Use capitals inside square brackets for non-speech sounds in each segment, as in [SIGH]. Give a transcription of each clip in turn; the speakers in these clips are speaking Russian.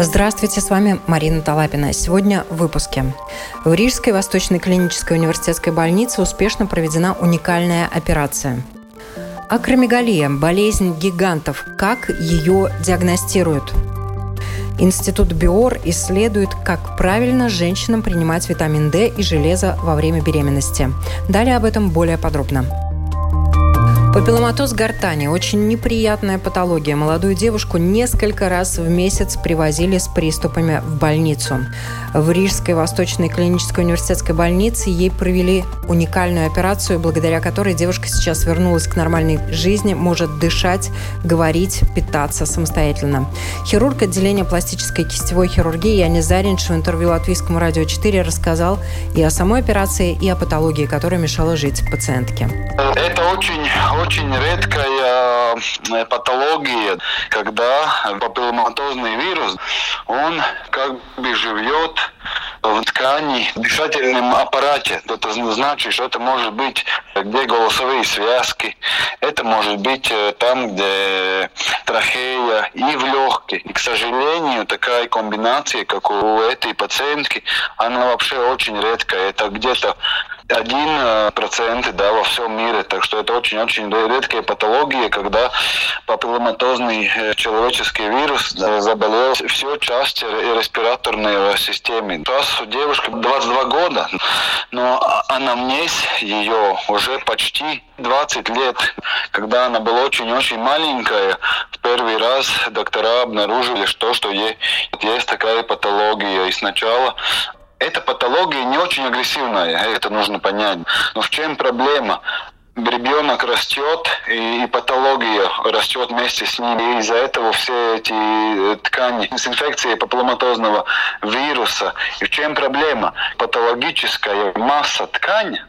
Здравствуйте, с вами Марина Талапина. Сегодня в выпуске. В Рижской Восточной клинической университетской больнице успешно проведена уникальная операция. Акромегалия – болезнь гигантов. Как ее диагностируют? Институт Биор исследует, как правильно женщинам принимать витамин D и железо во время беременности. Далее об этом более подробно. Папилломатоз гортани – очень неприятная патология. Молодую девушку несколько раз в месяц привозили с приступами в больницу. В Рижской Восточной клинической университетской больнице ей провели уникальную операцию, благодаря которой девушка сейчас вернулась к нормальной жизни, может дышать, говорить, питаться самостоятельно. Хирург отделения пластической кистевой хирургии Янис Заринч в интервью Латвийскому радио 4 рассказал и о самой операции, и о патологии, которая мешала жить пациентке. Это очень очень редкая э, патология, когда папилломатозный вирус, он как бы живет в ткани, в дышательном аппарате. Это значит, что это может быть где голосовые связки, это может быть э, там, где трахея и в легких. И, к сожалению, такая комбинация, как у этой пациентки, она вообще очень редкая. Это где-то один э, процент да, во всем мире. Так что это очень-очень редкие патологии, когда папилломатозный э, человеческий вирус заболел все части респираторной системы. Сейчас у девушки 22 года, но анамнез ее уже почти 20 лет. Когда она была очень-очень маленькая, в первый раз доктора обнаружили, что, что ей есть такая патология. И сначала эта патология не очень агрессивная, это нужно понять. Но в чем проблема? Ребенок растет, и, патология растет вместе с ним. И из-за этого все эти э, ткани с инфекцией папилломатозного вируса. И в чем проблема? Патологическая масса ткани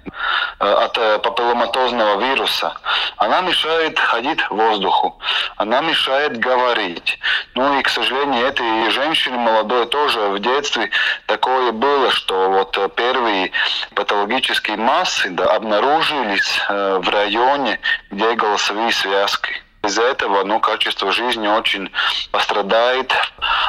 э, от э, папилломатозного вируса, она мешает ходить воздуху, она мешает говорить. Ну и, к сожалению, этой женщине молодой тоже в детстве такое было, что вот первые патологические массы да, обнаружились в районе, где голосовые связки. Из-за этого ну, качество жизни очень пострадает.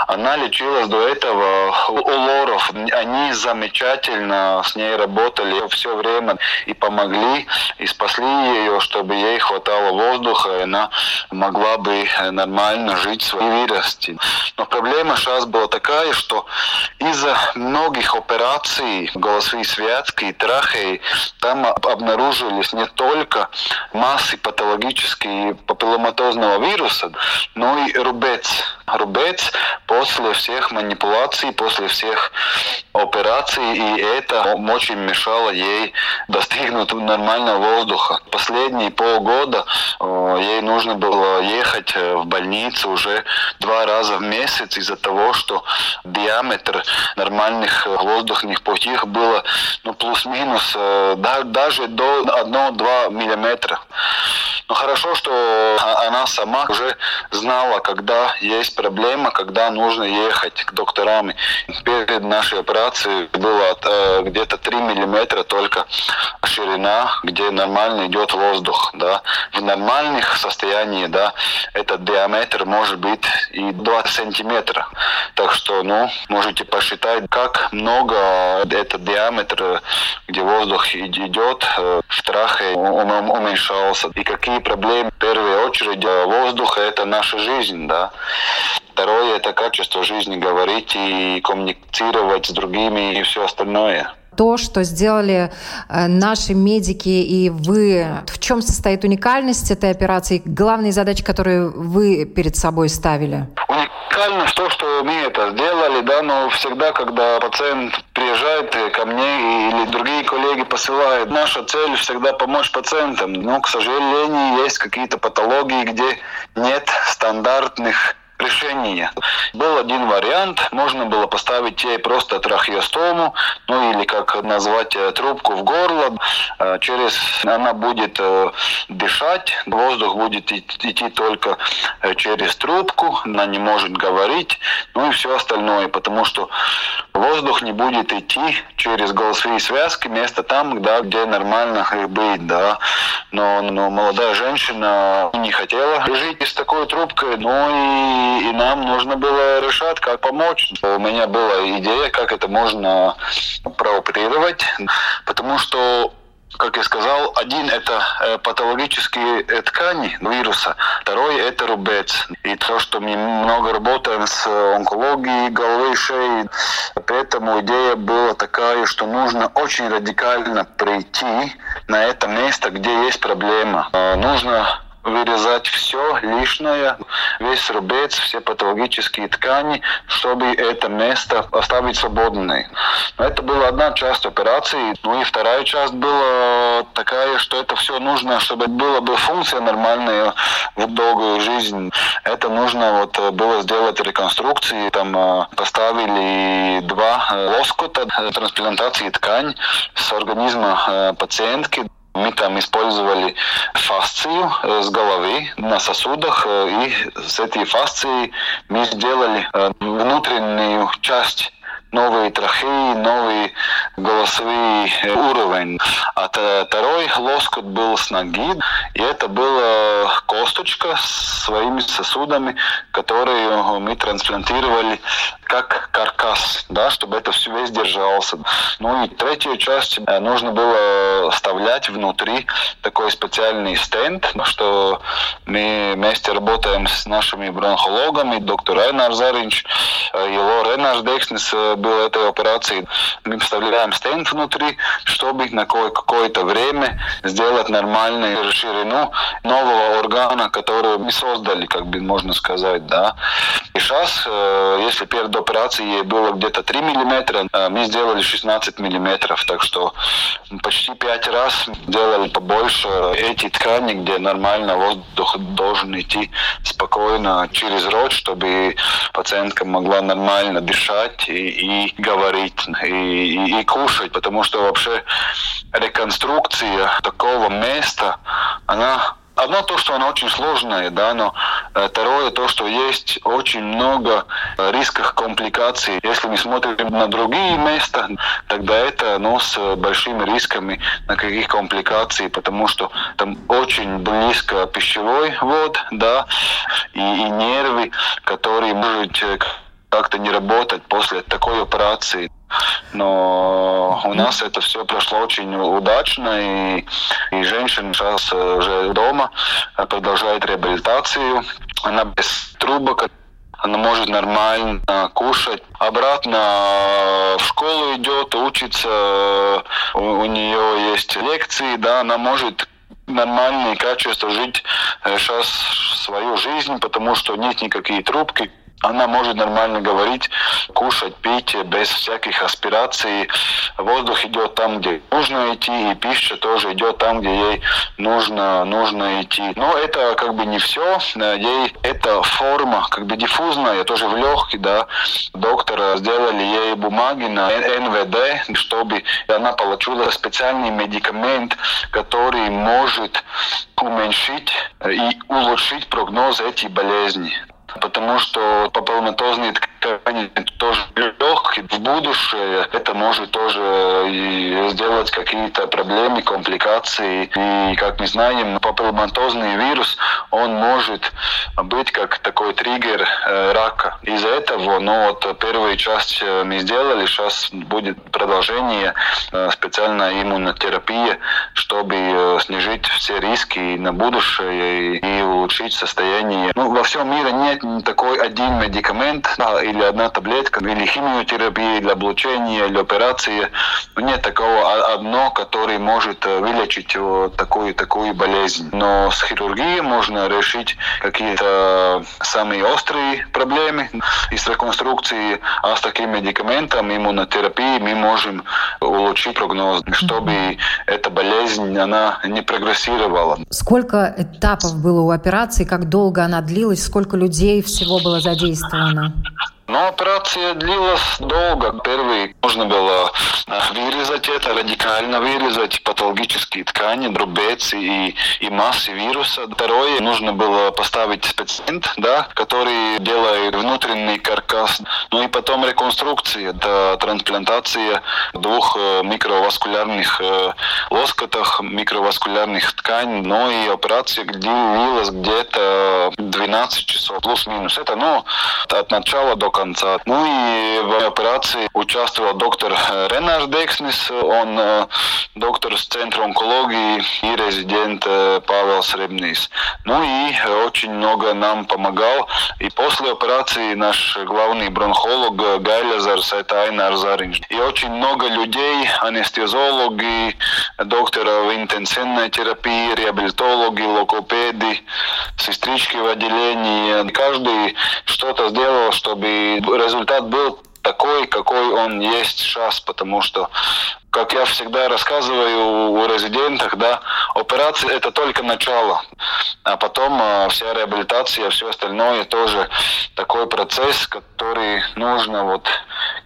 Она лечилась до этого у лоров. Они замечательно с ней работали все время и помогли, и спасли ее, чтобы ей хватало воздуха, и она могла бы нормально жить своей вырасти. Но проблема сейчас была такая, что из-за многих операций голосовые связки и трахеи там обнаружились не только массы патологические папилломатозные папилломатозного вируса, ну и рубец. Рубец после всех манипуляций, после всех операций, и это очень мешало ей достигнуть нормального воздуха. Последние полгода ей нужно было ехать э, в больницу уже два раза в месяц из-за того, что диаметр нормальных э, воздушных путей было ну, плюс-минус э, даже до 1-2 миллиметра. Но хорошо, что она сама уже знала, когда есть проблема, когда нужно ехать к докторам. Перед нашей операцией было э, где-то 3 миллиметра только ширина, где нормально идет воздух. Да. В нормальных состояниях да, этот диаметр может быть и 20 сантиметров. Так что, ну, можете посчитать, как много этот диаметр, где воздух идет, э, в трахе уменьшался. И какие проблемы в первую очередь воздуха это наша жизнь, да. Второе это качество жизни, говорить и коммуницировать с другими и все остальное то, что сделали э, наши медики и вы. В чем состоит уникальность этой операции? Главные задачи, которые вы перед собой ставили? Уникальность то, что мы это сделали, да, но всегда, когда пациент приезжает ко мне или другие коллеги посылают, наша цель всегда помочь пациентам. Но, к сожалению, есть какие-то патологии, где нет стандартных решения. Был один вариант, можно было поставить ей просто трахеостому, ну или как назвать э, трубку в горло, э, через она будет э, дышать, воздух будет идти только через трубку, она не может говорить, ну и все остальное, потому что воздух не будет идти через голосовые связки, место там, да, где нормально быть, да. Но, но молодая женщина не хотела жить с такой трубкой, ну и и, нам нужно было решать, как помочь. У меня была идея, как это можно прооперировать, потому что как я сказал, один это э, патологические э, ткани вируса, второй это рубец. И то, что мы много работаем с онкологией головы и шеи, поэтому идея была такая, что нужно очень радикально прийти на это место, где есть проблема. Э, нужно вырезать все лишнее, весь рубец, все патологические ткани, чтобы это место оставить свободной. Но это была одна часть операции. Ну и вторая часть была такая, что это все нужно, чтобы была бы функция нормальная в долгую жизнь. Это нужно вот было сделать реконструкции. Там э, поставили два э, лоскута трансплантации ткань с организма э, пациентки. Мы там использовали фасцию э, с головы на сосудах, э, и с этой фасцией мы сделали э, внутреннюю часть новые трахеи, новый голосовый уровень. А второй лоскут был с ноги, и это была косточка с своими сосудами, которые мы трансплантировали как каркас, да, чтобы это все весь держался. Ну и третью часть э, нужно было вставлять внутри такой специальный стенд, что мы вместе работаем с нашими бронхологами, доктор Райнар Заринч э, и Ло Ренаш Декснес э, был этой операции. Мы вставляем стенд внутри, чтобы на какое-то время сделать нормальную ширину нового органа, который мы создали, как бы можно сказать, да. И сейчас, если перед операции было где-то 3 миллиметра, а мы сделали 16 миллиметров, так что почти 5 раз делали побольше эти ткани, где нормально воздух должен идти спокойно через рот, чтобы пациентка могла нормально дышать и, и говорить, и, и, и кушать, потому что вообще реконструкция такого места, она Одно то, что оно очень сложное, да, но э, второе то, что есть очень много э, рисков компликаций. Если мы смотрим на другие места, тогда это ну, с большими рисками на каких компликаций, потому что там очень близко пищевой вод, да, и, и нервы, которые могут э, как-то не работать после такой операции. Но у нас это все прошло очень удачно, и, и женщина сейчас уже дома продолжает реабилитацию. Она без трубок, она может нормально кушать. Обратно в школу идет, учится, у, у нее есть лекции, да, она может нормальное качество жить сейчас э, свою жизнь, потому что нет никакие трубки, она может нормально говорить, кушать, пить без всяких аспираций. Воздух идет там, где нужно идти, и пища тоже идет там, где ей нужно, нужно идти. Но это как бы не все. Ей эта форма как бы диффузная, тоже в легкий, да. Доктор сделали ей бумаги на НВД, чтобы она получила специальный медикамент, который может уменьшить и улучшить прогноз этой болезни потому что папилломатозные ткани тоже легкие. В будущее это может тоже сделать какие-то проблемы, компликации. И, как мы знаем, папилломатозный вирус, он может быть как такой триггер э, рака. Из-за этого, ну вот первую часть э, мы сделали, сейчас будет продолжение, э, специальная иммунотерапия, чтобы снижить все риски на будущее и улучшить состояние. Ну, во всем мире нет такой один медикамент да, или одна таблетка, или химиотерапия, или облучение, или операция. Нет такого одно, который может э, вылечить такую такую болезнь. Но с хирургией можно решить какие-то самые острые проблемы. И с реконструкцией, а с таким медикаментом, иммунотерапией мы можем улучшить прогноз, чтобы эта болезнь она не прогрессировала. Сколько этапов было у операции, как долго она длилась, сколько людей всего было задействовано? Но операция длилась долго. Первый нужно было э, вырезать это, радикально вырезать патологические ткани, дробец и, и массы вируса. Второе, нужно было поставить пациент, да, который делает внутренний каркас. Ну и потом реконструкция, это трансплантация двух э, микроваскулярных э, лоскотах, микроваскулярных тканей. Ну и операция длилась где-то 12 часов, плюс-минус. Это, ну, от начала до конца. Ну и в операции участвовал доктор Ренар Декснис, он э, доктор с Центра онкологии и резидент э, Павел Сребнис. Ну и очень много нам помогал. И после операции наш главный бронхолог Гайлезарс, это Айнар Заринж. И очень много людей, анестезиологи, докторов интенсивной терапии, реабилитологи, логопеды, сестрички в отделении. Каждый что-то сделал, чтобы результат был такой, какой он есть сейчас, потому что, как я всегда рассказываю у резидентах, да, операция это только начало, а потом э, вся реабилитация, все остальное тоже такой процесс, который нужно вот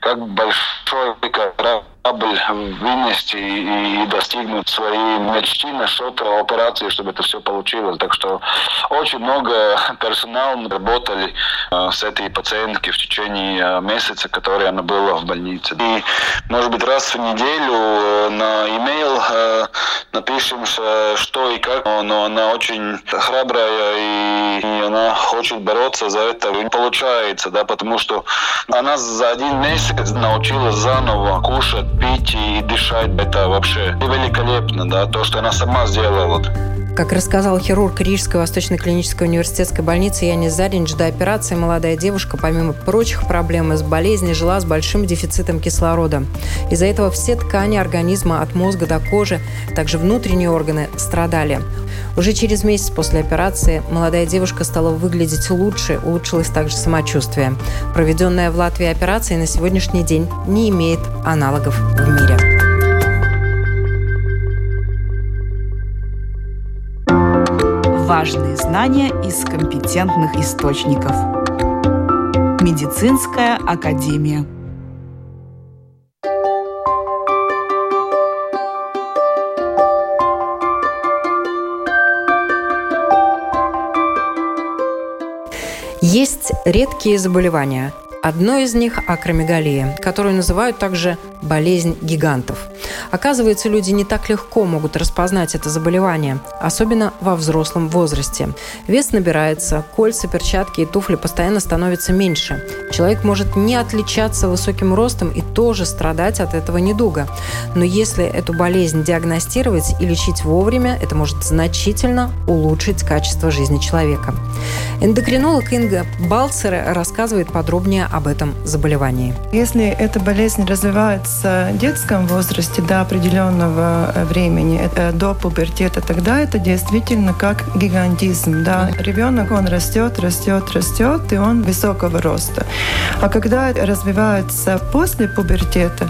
как большой корабль вынести и достигнуть своей мечты насчет операции, чтобы это все получилось. Так что очень много персонала работали э, с этой пациенткой в течение э, месяца, который она была в больнице. И, может быть, раз в неделю э, на имейл напишем, что и как, но она очень храбрая и она хочет бороться за это. Не получается, да, потому что она за один месяц научилась заново кушать, пить и дышать. Это вообще великолепно, да, то, что она сама сделала. Как рассказал хирург Рижской Восточной клинической университетской больницы Янис Заринч, до операции молодая девушка, помимо прочих проблем из болезни, жила с большим дефицитом кислорода. Из-за этого все ткани организма от мозга до кожи, также внутренние органы страдали. Уже через месяц после операции молодая девушка стала выглядеть лучше, улучшилось также самочувствие. Проведенная в Латвии операция на сегодняшний день не имеет аналогов в мире. Важные знания из компетентных источников. Медицинская академия. Есть редкие заболевания. Одно из них – акромегалия, которую называют также болезнь гигантов. Оказывается, люди не так легко могут распознать это заболевание, особенно во взрослом возрасте. Вес набирается, кольца, перчатки и туфли постоянно становятся меньше. Человек может не отличаться высоким ростом и тоже страдать от этого недуга. Но если эту болезнь диагностировать и лечить вовремя, это может значительно улучшить качество жизни человека. Эндокринолог Инга Балцер рассказывает подробнее об этом заболевании. Если эта болезнь развивается в детском возрасте до определенного э, времени, э, до пубертета, тогда это действительно как гигантизм. Да? Ребенок, он растет, растет, растет, и он высокого роста. А когда развивается после пубертета,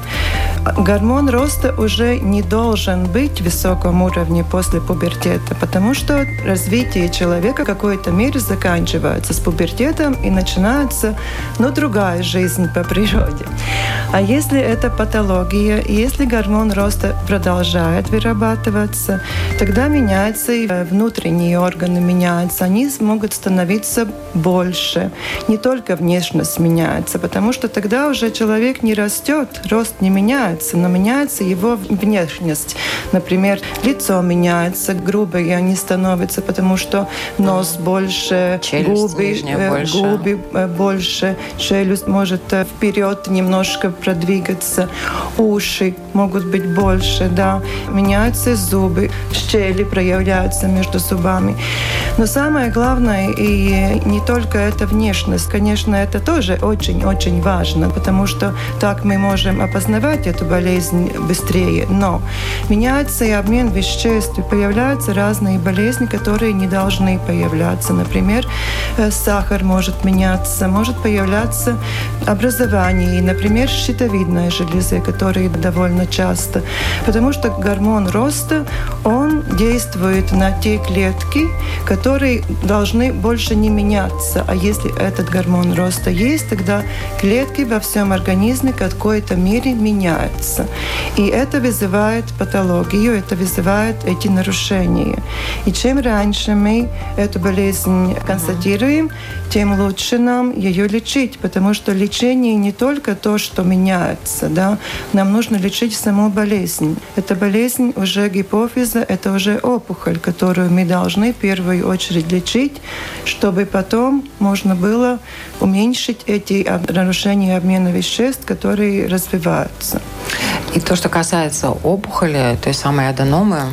гормон роста уже не должен быть в высоком уровне после пубертета, потому что развитие человека в какой-то мере заканчивается с пубертетом и начинается ну, другая другая жизнь по природе. А если это патология, если гормон роста продолжает вырабатываться, тогда меняются и внутренние органы меняются, они могут становиться больше. Не только внешность меняется, потому что тогда уже человек не растет, рост не меняется, но меняется его внешность. Например, лицо меняется, грубые они становятся, потому что нос больше, Челюсть губы, э, больше. губы э, больше, челюсть может э, вперед немножко продвигаться, уши могут быть больше, да, меняются зубы, щели проявляются между зубами. Но самое главное, и не только эта внешность, конечно, это тоже очень-очень важно, потому что так мы можем опознавать эту болезнь быстрее, но меняется и обмен веществ, и появляются разные болезни, которые не должны появляться. Например, э, сахар может меняться, может появляться образование, например, щитовидной железы, которые довольно часто. Потому что гормон роста, он действует на те клетки, которые должны больше не меняться. А если этот гормон роста есть, тогда клетки во всем организме в какой-то мере меняются. И это вызывает патологию, это вызывает эти нарушения. И чем раньше мы эту болезнь констатируем, тем лучше нам ее лечить, потому что лечение не только то, что меняется, да, нам нужно лечить саму болезнь. Эта болезнь уже гипофиза, это уже опухоль, которую мы должны в первую очередь лечить, чтобы потом можно было уменьшить эти нарушения обмена веществ, которые развиваются. И то, что касается опухоли, той самой аденомы,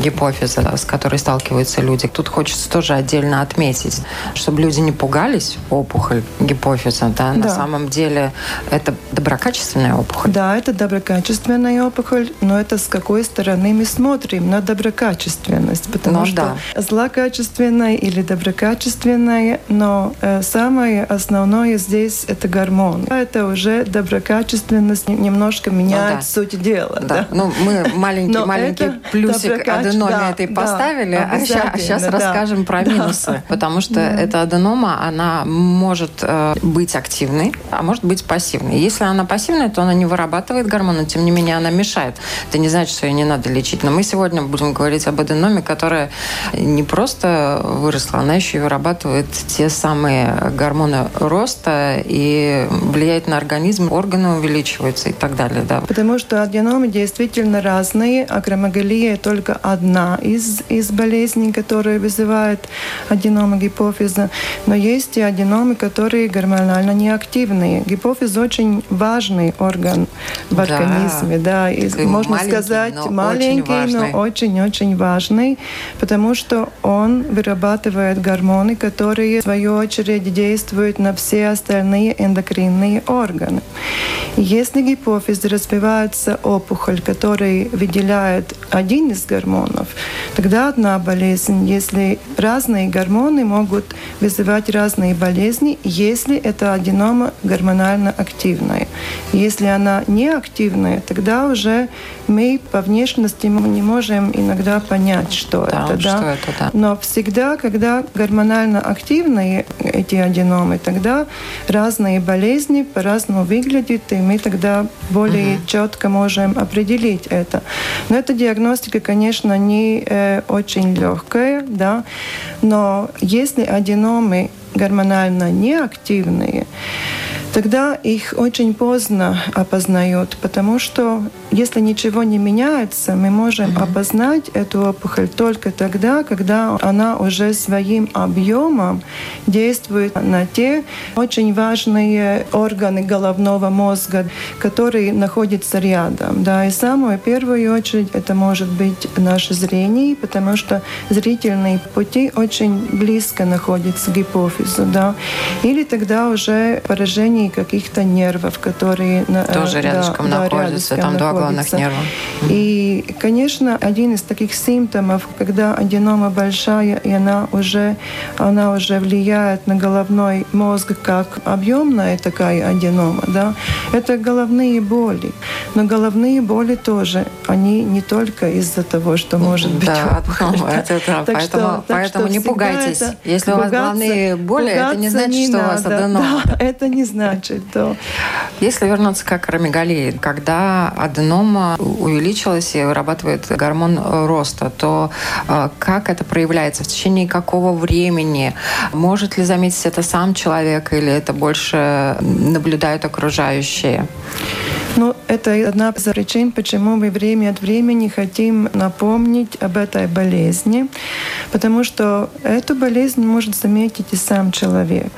гипофиза, с которой сталкиваются люди. Тут хочется тоже отдельно отметить, чтобы люди не пугались опухоль гипофиза. Да? Да. На самом деле это доброкачественная опухоль. Да, это доброкачественная опухоль, но это с какой стороны мы смотрим на доброкачественность. Потому ну, что да. злокачественная или доброкачественная, но э, самое основное здесь это гормон. Это уже доброкачественность немножко меняет ну, да. суть дела. Да. Да? Ну, мы маленький, маленький плюсик Кач, аденоме да, этой да, поставили, а сейчас, а да. расскажем про минусы. Да. [LAUGHS] Потому что да. эта аденома, она может э, быть активной, а может быть пассивной. Если она пассивная, то она не вырабатывает гормоны, тем не менее она мешает. Это не значит, что ее не надо лечить. Но мы сегодня будем говорить об аденоме, которая не просто выросла, она еще и вырабатывает те самые гормоны роста и влияет на организм, органы увеличиваются и так далее. Да. Потому что аденомы действительно разные. Акромегалия только одна из, из болезней, которая вызывает аденома гипофиза, но есть и аденомы, которые гормонально неактивные. Гипофиз очень важный орган в организме, да, и, можно маленький, сказать но маленький, очень но очень-очень важный, потому что он вырабатывает гормоны, которые в свою очередь действуют на все остальные эндокринные органы. Если гипофиз развивается опухоль, которая выделяет один из гормонов. Тогда одна болезнь, если разные гормоны могут вызывать разные болезни, если это аденома гормонально активная. Если она не активная, тогда уже мы по внешности не можем иногда понять, что да, это. Что да? это да. Но всегда, когда гормонально активные эти аденомы, тогда разные болезни по-разному выглядят, и мы тогда более угу. четко можем определить это. Но эта диагностика, конечно, не э, очень легкая, да, но если аденомы гормонально неактивные, тогда их очень поздно опознают, потому что если ничего не меняется, мы можем mm-hmm. опознать эту опухоль только тогда, когда она уже своим объемом действует на те очень важные органы головного мозга, которые находятся рядом. Да, и самую первую очередь это может быть наше зрение, потому что зрительные пути очень близко находятся к гипофизу. Да. Или тогда уже поражение каких-то нервов, которые... Тоже рядышком да, находятся, да, рядышком там два главных нерва. И, конечно, один из таких симптомов, когда аденома большая, и она уже, она уже влияет на головной мозг как объемная такая аденома, да, это головные боли. Но головные боли тоже, они не только из-за того, что может быть да, [LAUGHS] ну, это, да, так поэтому, что, поэтому не пугайтесь. Если у вас головные боли, это не значит, не что надо. у вас аденома. Да, [LAUGHS] это не значит, да. Если вернуться к акромегалии, когда аденома увеличилась и вырабатывает гормон роста, то э, как это проявляется? В течение какого времени? Может ли заметить это сам человек или это больше наблюдают окружающие? Ну, это одна из причин, почему мы время от времени хотим напомнить об этой болезни, потому что эту болезнь может заметить и сам человек.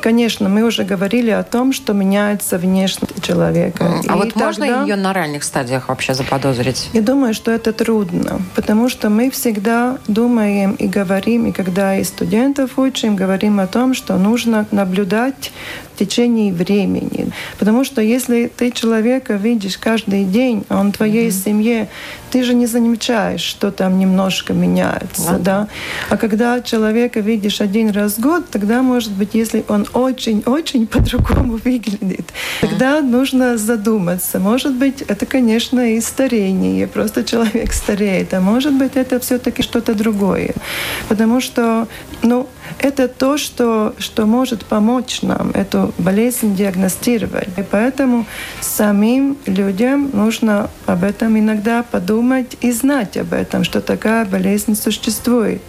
Конечно, мы уже говорили о том, что меняется внешность человека. А и вот тогда... можно ее на ранних стадиях вообще заподозрить? Я думаю, что это трудно, потому что мы всегда думаем и говорим, и когда и студентов учим, говорим о том, что нужно наблюдать течение времени. Потому что если ты человека видишь каждый день, он в твоей mm-hmm. семье, ты же не замечаешь, что там немножко меняется. Mm-hmm. Да? А когда человека видишь один раз в год, тогда, может быть, если он очень-очень [LAUGHS] по-другому выглядит, тогда нужно задуматься. Может быть, это, конечно, и старение, просто человек стареет, а может быть, это все-таки что-то другое. Потому что, ну, это то, что, что может помочь нам эту болезнь диагностировать. И поэтому самим людям нужно об этом иногда подумать и знать об этом, что такая болезнь существует.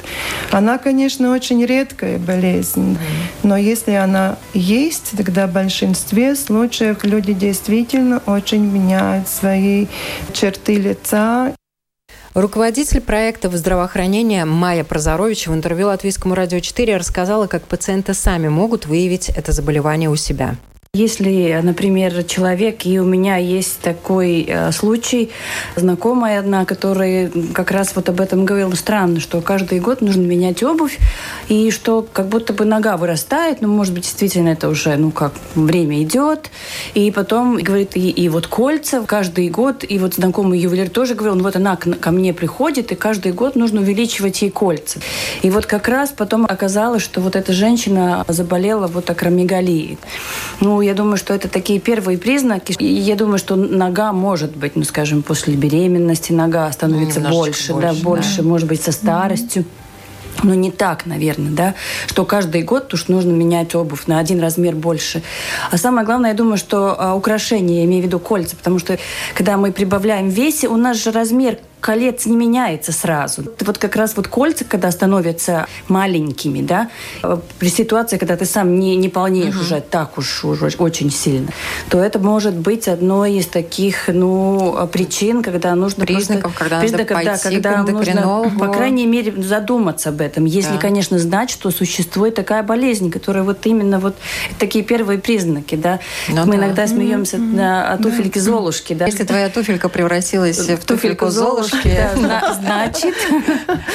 Она, конечно, очень редкая болезнь, но если она есть, тогда в большинстве случаев люди действительно очень меняют свои черты лица Руководитель проекта здравоохранения Майя Прозорович в интервью Латвийскому радио 4 рассказала, как пациенты сами могут выявить это заболевание у себя. Если, например, человек, и у меня есть такой э, случай, знакомая одна, которая как раз вот об этом говорила, странно, что каждый год нужно менять обувь, и что как будто бы нога вырастает, ну, может быть, действительно это уже, ну, как время идет, и потом говорит, и, и вот кольца каждый год, и вот знакомый ювелир тоже говорил, ну, вот она ко мне приходит, и каждый год нужно увеличивать ей кольца. И вот как раз потом оказалось, что вот эта женщина заболела вот акромегалией. Ну, я думаю, что это такие первые признаки. И я думаю, что нога может быть, ну, скажем, после беременности нога становится ну, больше, больше, да, больше, да. может быть, со старостью. Но не так, наверное, да, что каждый год уж нужно менять обувь на один размер больше. А самое главное, я думаю, что а, украшения, я имею в виду кольца, потому что когда мы прибавляем в весе, у нас же размер колец не меняется сразу. Вот как раз вот кольца, когда становятся маленькими, да, при ситуации, когда ты сам не, не полнеешь угу. уже так уж, уже очень сильно, то это может быть одной из таких, ну, причин, когда нужно признаков, просто, когда признаков, надо да, когда нужно, по крайней мере, задуматься об этом. Если, да. конечно, знать, что существует такая болезнь, которая вот именно вот такие первые признаки, да. Ну, Мы да. иногда смеемся mm-hmm. да, о туфельке да. Золушки, да. Если твоя туфелька превратилась в туфельку Золушки, девушки. [LAUGHS] Значит,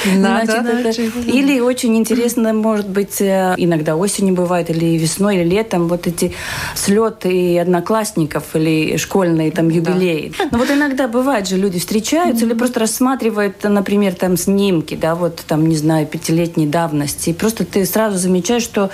[LAUGHS] надо. Или очень интересно, может быть, э, иногда осенью бывает, или весной, или летом, вот эти слеты одноклассников или школьные там юбилеи. Но вот иногда бывает же, люди встречаются или просто рассматривают, например, там снимки, да, вот там, не знаю, пятилетней давности. И просто ты сразу замечаешь, что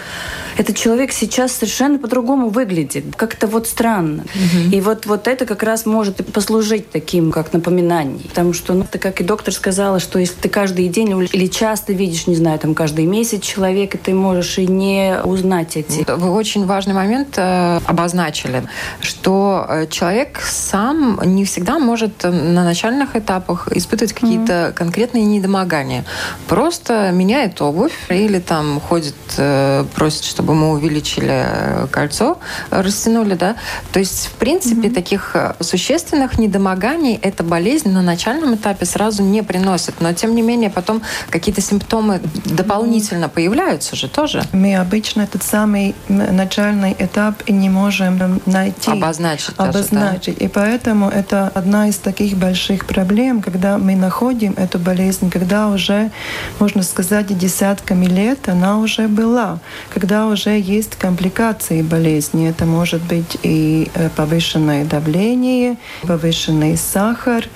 этот человек сейчас совершенно по-другому выглядит. Как-то вот странно. И вот, вот это как раз может послужить таким, как напоминанием. Потому что ну, это как и доктор сказала, что если ты каждый день или часто видишь, не знаю, там каждый месяц человека, ты можешь и не узнать эти. Вы очень важный момент э, обозначили, что э, человек сам не всегда может на начальных этапах испытывать какие-то mm-hmm. конкретные недомогания. Просто меняет обувь или там ходит, э, просит, чтобы мы увеличили э, кольцо, растянули, да. То есть, в принципе, mm-hmm. таких э, существенных недомоганий эта болезнь на начальном этапе сразу не приносит. Но, тем не менее, потом какие-то симптомы дополнительно появляются же тоже. Мы обычно этот самый начальный этап не можем найти. Обозначить. Обозначить. Даже, да? И поэтому это одна из таких больших проблем, когда мы находим эту болезнь, когда уже, можно сказать, десятками лет она уже была, когда уже есть компликации болезни. Это может быть и э, повышенное давление, повышенный сахар.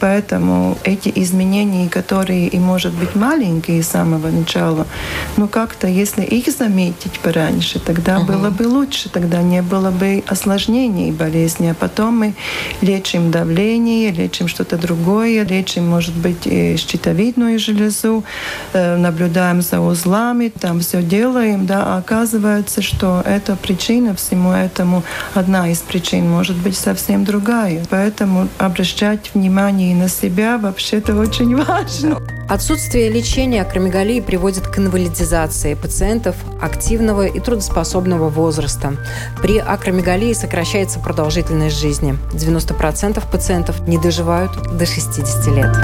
Поэтому эти изменения, которые и, может быть, маленькие с самого начала, но как-то, если их заметить пораньше, тогда угу. было бы лучше, тогда не было бы осложнений болезни. А потом мы лечим давление, лечим что-то другое, лечим, может быть, и щитовидную железу, э, наблюдаем за узлами, там все делаем, да, а оказывается, что эта причина всему этому, одна из причин может быть совсем другая. Поэтому обращать внимание на себя вообще-то очень важно. Отсутствие лечения акромегалии приводит к инвалидизации пациентов активного и трудоспособного возраста. При акромегалии сокращается продолжительность жизни. 90% пациентов не доживают до 60 лет.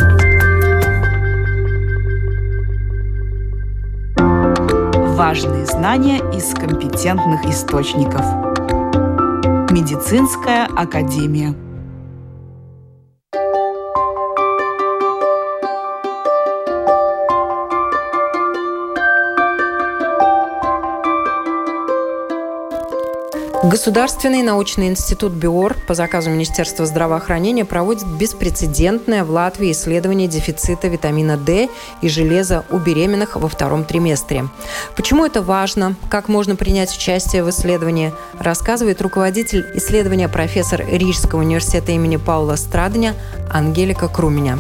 Важные знания из компетентных источников. Медицинская академия. Государственный научный институт БИОР по заказу Министерства здравоохранения проводит беспрецедентное в Латвии исследование дефицита витамина D и железа у беременных во втором триместре. Почему это важно? Как можно принять участие в исследовании? Рассказывает руководитель исследования профессор Рижского университета имени Паула Страдня Ангелика Круменя.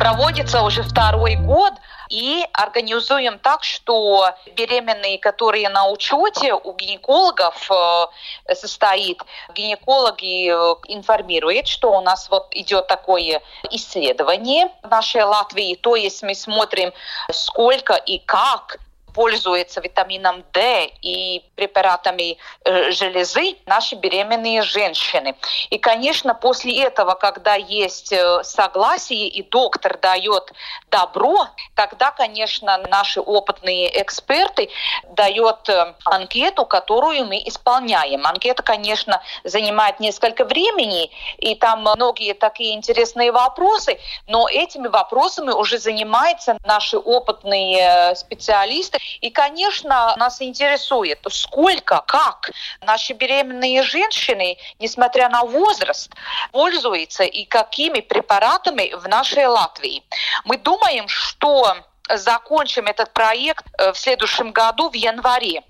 Проводится уже второй год – и организуем так, что беременные, которые на учете у гинекологов э, состоит, гинекологи э, информируют, что у нас вот идет такое исследование в нашей Латвии, то есть мы смотрим, сколько и как пользуются витамином D и препаратами э, железы наши беременные женщины. И, конечно, после этого, когда есть э, согласие и доктор дает добро, тогда, конечно, наши опытные эксперты дают э, анкету, которую мы исполняем. Анкета, конечно, занимает несколько времени, и там многие такие интересные вопросы, но этими вопросами уже занимаются наши опытные специалисты, и, конечно, нас интересует, сколько, как наши беременные женщины, несмотря на возраст, пользуются и какими препаратами в нашей Латвии. Мы думаем, что закончим этот проект э, в следующем году в январе.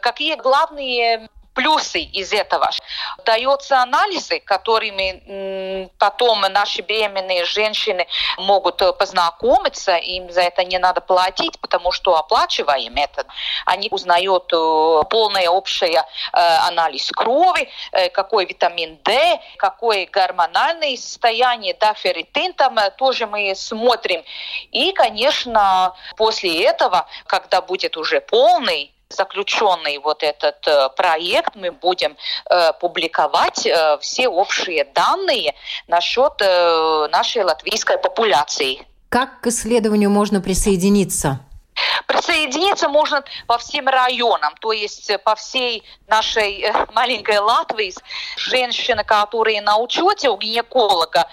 Какие главные плюсы из этого. Даются анализы, которыми потом наши беременные женщины могут э, познакомиться, им за это не надо платить, потому что оплачиваем это. Они узнают э, полное общее э, анализ крови, какой витамин D, какое гормональное состояние, да, ферритин там тоже мы смотрим. И, конечно, после этого, когда будет уже полный заключенный вот этот э, проект, мы будем э, публиковать э, все общие данные насчет э, нашей латвийской популяции. Как к исследованию можно присоединиться? Присоединиться можно по всем районам, то есть по всей нашей э, [LAUGHS] маленькой Латвии. Женщины, которые на учете у гинеколога,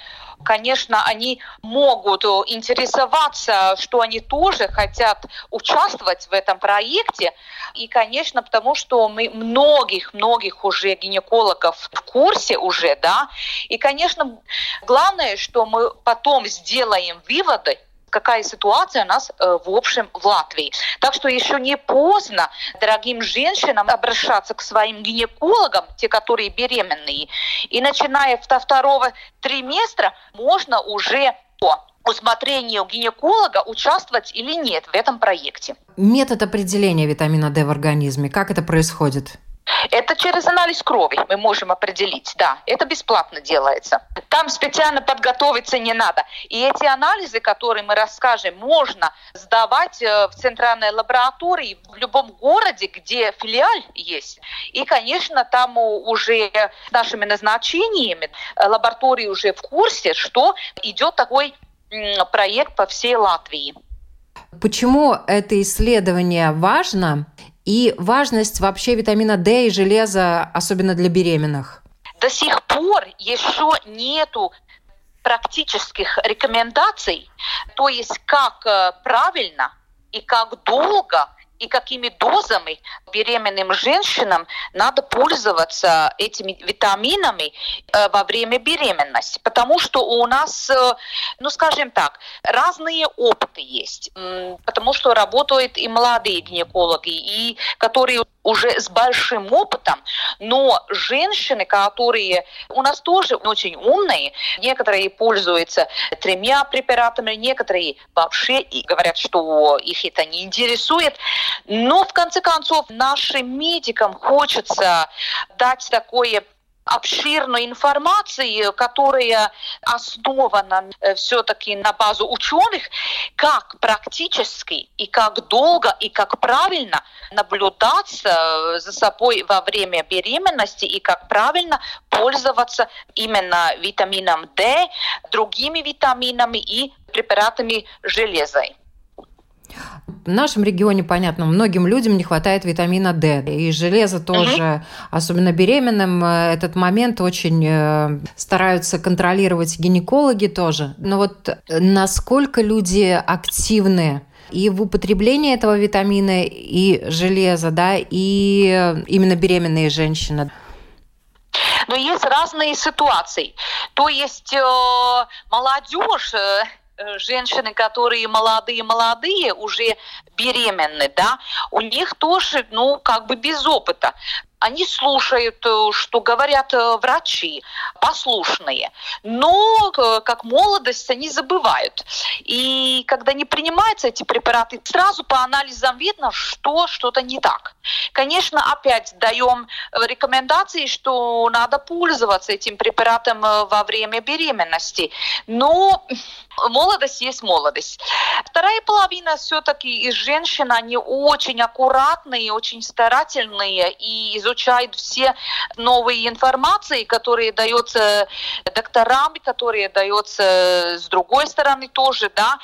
конечно, они могут э, интересоваться, что они тоже хотят участвовать в этом проекте. И, конечно, потому что мы многих-многих уже гинекологов в курсе уже, да. И, конечно, главное, что мы потом сделаем выводы, какая ситуация у нас э, в общем в Латвии. Так что еще не поздно дорогим женщинам обращаться к своим гинекологам, те, которые беременные. И начиная со второго триместра можно уже по усмотрению гинеколога участвовать или нет в этом проекте. Метод определения витамина D в организме, как это происходит? Это через анализ крови мы можем определить, да, это бесплатно делается. Там специально подготовиться не надо. И эти анализы, которые мы расскажем, можно сдавать э, в центральной лаборатории в любом городе, где филиаль есть. И, конечно, там уже с нашими назначениями э, лаборатории уже в курсе, что идет такой проект по всей Латвии. Почему это исследование важно? И важность вообще витамина D и железа, особенно для беременных? До сих пор еще нету практических рекомендаций, то есть как э, правильно и как долго и какими дозами беременным женщинам надо пользоваться этими витаминами э, во время беременности. Потому что у нас, э, ну скажем так, разные опыты есть. Потому что работают и молодые гинекологи, и которые уже с большим опытом, но женщины, которые у нас тоже очень умные, некоторые пользуются тремя препаратами, некоторые вообще говорят, что их это не интересует. Но в конце концов нашим медикам хочется дать такое обширной информации, которая основана э, все-таки на базу ученых, как практически и как долго и как правильно наблюдать э, за собой во время беременности и как правильно пользоваться именно витамином D, другими витаминами и препаратами железа. В нашем регионе, понятно, многим людям не хватает витамина D. И железа тоже, угу. особенно беременным, э, этот момент очень э, стараются контролировать гинекологи тоже. Но вот насколько люди активны и в употреблении этого витамина и железа, да, и именно беременные женщины. Но есть разные ситуации. То есть э, молодежь, э, э женщины, которые молодые-молодые, уже беременны, да, у них тоже, ну, как бы без опыта они слушают, э, что говорят э, врачи, послушные. Но э, как молодость они забывают. И когда не принимаются эти препараты, сразу по анализам видно, что что-то не так. Конечно, опять даем рекомендации, что надо пользоваться этим препаратом во время беременности. Но молодость есть молодость. Вторая половина все-таки из женщин, они очень аккуратные, очень старательные и изучают все новые информации, которые даются докторам, которые даются с другой стороны тоже, да,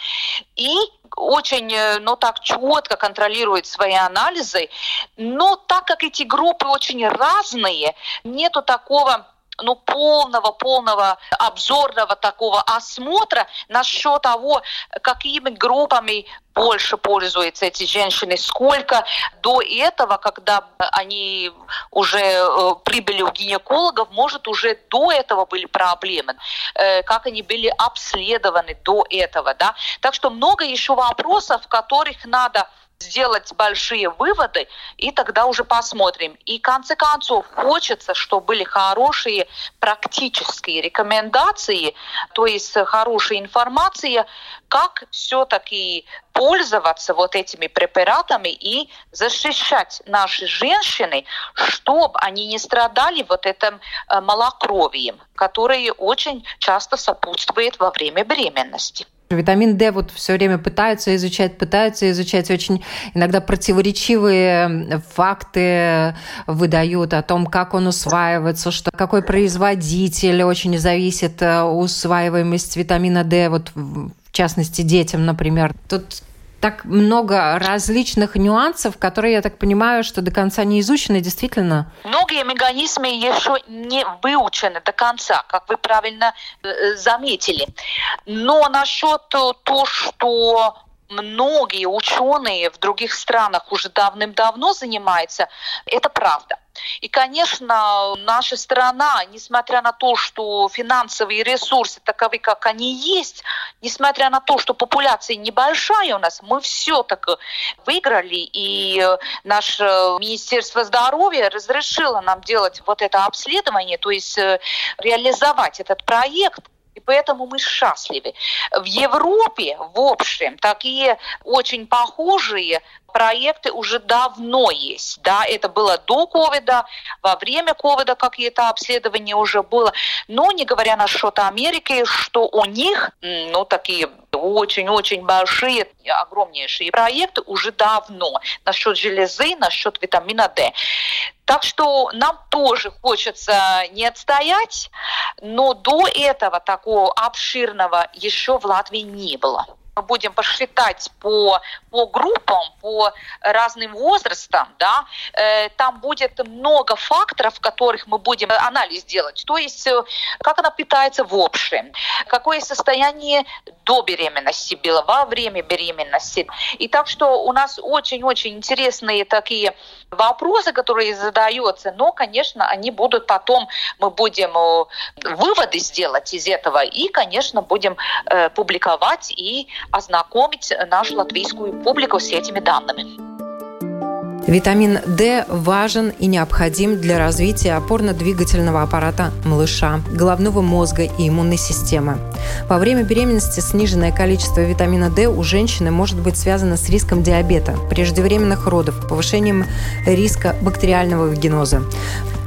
и очень, ну так, четко контролирует свои анализы, но так как эти группы очень разные, нету такого ну, полного, полного обзорного такого осмотра насчет того, какими группами больше пользуются эти женщины, сколько до этого, когда они уже э, прибыли у гинекологов, может, уже до этого были проблемы, э, как они были обследованы до этого, да. Так что много еще вопросов, которых надо сделать большие выводы, и тогда уже посмотрим. И в конце концов хочется, чтобы были хорошие практические рекомендации, то есть хорошая информация, как все-таки пользоваться вот этими препаратами и защищать наши женщины, чтобы они не страдали вот этим э, малокровием, которое очень часто сопутствует во время беременности. Витамин D вот все время пытаются изучать, пытаются изучать. Очень иногда противоречивые факты выдают о том, как он усваивается, что какой производитель очень зависит э, усваиваемость витамина D, вот в частности детям, например. Тут так много различных нюансов, которые, я так понимаю, что до конца не изучены действительно. Многие механизмы еще не выучены до конца, как вы правильно э, заметили. Но насчет того, что многие ученые в других странах уже давным-давно занимаются, это правда. И, конечно, наша страна, несмотря на то, что финансовые ресурсы таковы, как они есть, несмотря на то, что популяция небольшая у нас, мы все так выиграли, и наше Министерство здоровья разрешило нам делать вот это обследование, то есть э, реализовать этот проект, и поэтому мы счастливы. В Европе, в общем, такие очень похожие проекты уже давно есть. Да, это было до ковида, во время ковида какие-то обследования уже было. Но не говоря насчет Америки, что у них, ну, такие очень-очень большие, огромнейшие проекты уже давно насчет железы, насчет витамина D. Так что нам тоже хочется не отстоять, но до этого такого обширного еще в Латвии не было мы будем посчитать по, по группам, по разным возрастам, да, э, там будет много факторов, которых мы будем анализ делать. То есть, э, как она питается в общем, какое состояние до беременности было, во время беременности. И так что у нас очень-очень интересные такие вопросы, которые задаются, но, конечно, они будут потом, мы будем э, выводы сделать из этого и, конечно, будем э, публиковать и ознакомить нашу латвийскую публику с этими данными. Витамин D важен и необходим для развития опорно-двигательного аппарата малыша, головного мозга и иммунной системы. Во время беременности сниженное количество витамина D у женщины может быть связано с риском диабета, преждевременных родов, повышением риска бактериального вагиноза.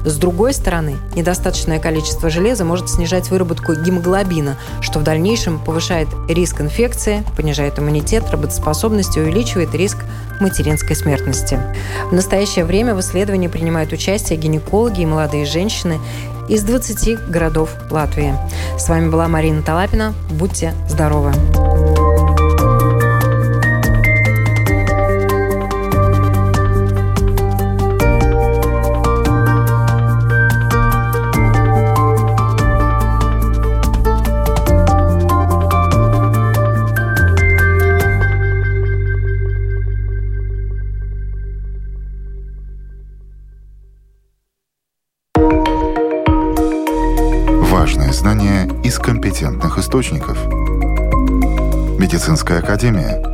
С другой стороны, недостаточное количество железа может снижать выработку гемоглобина, что в дальнейшем повышает риск инфекции, понижает иммунитет, работоспособность и увеличивает риск материнской смертности. В настоящее время в исследовании принимают участие гинекологи и молодые женщины из 20 городов Латвии. С вами была Марина Талапина. Будьте здоровы! Источников. Медицинская академия –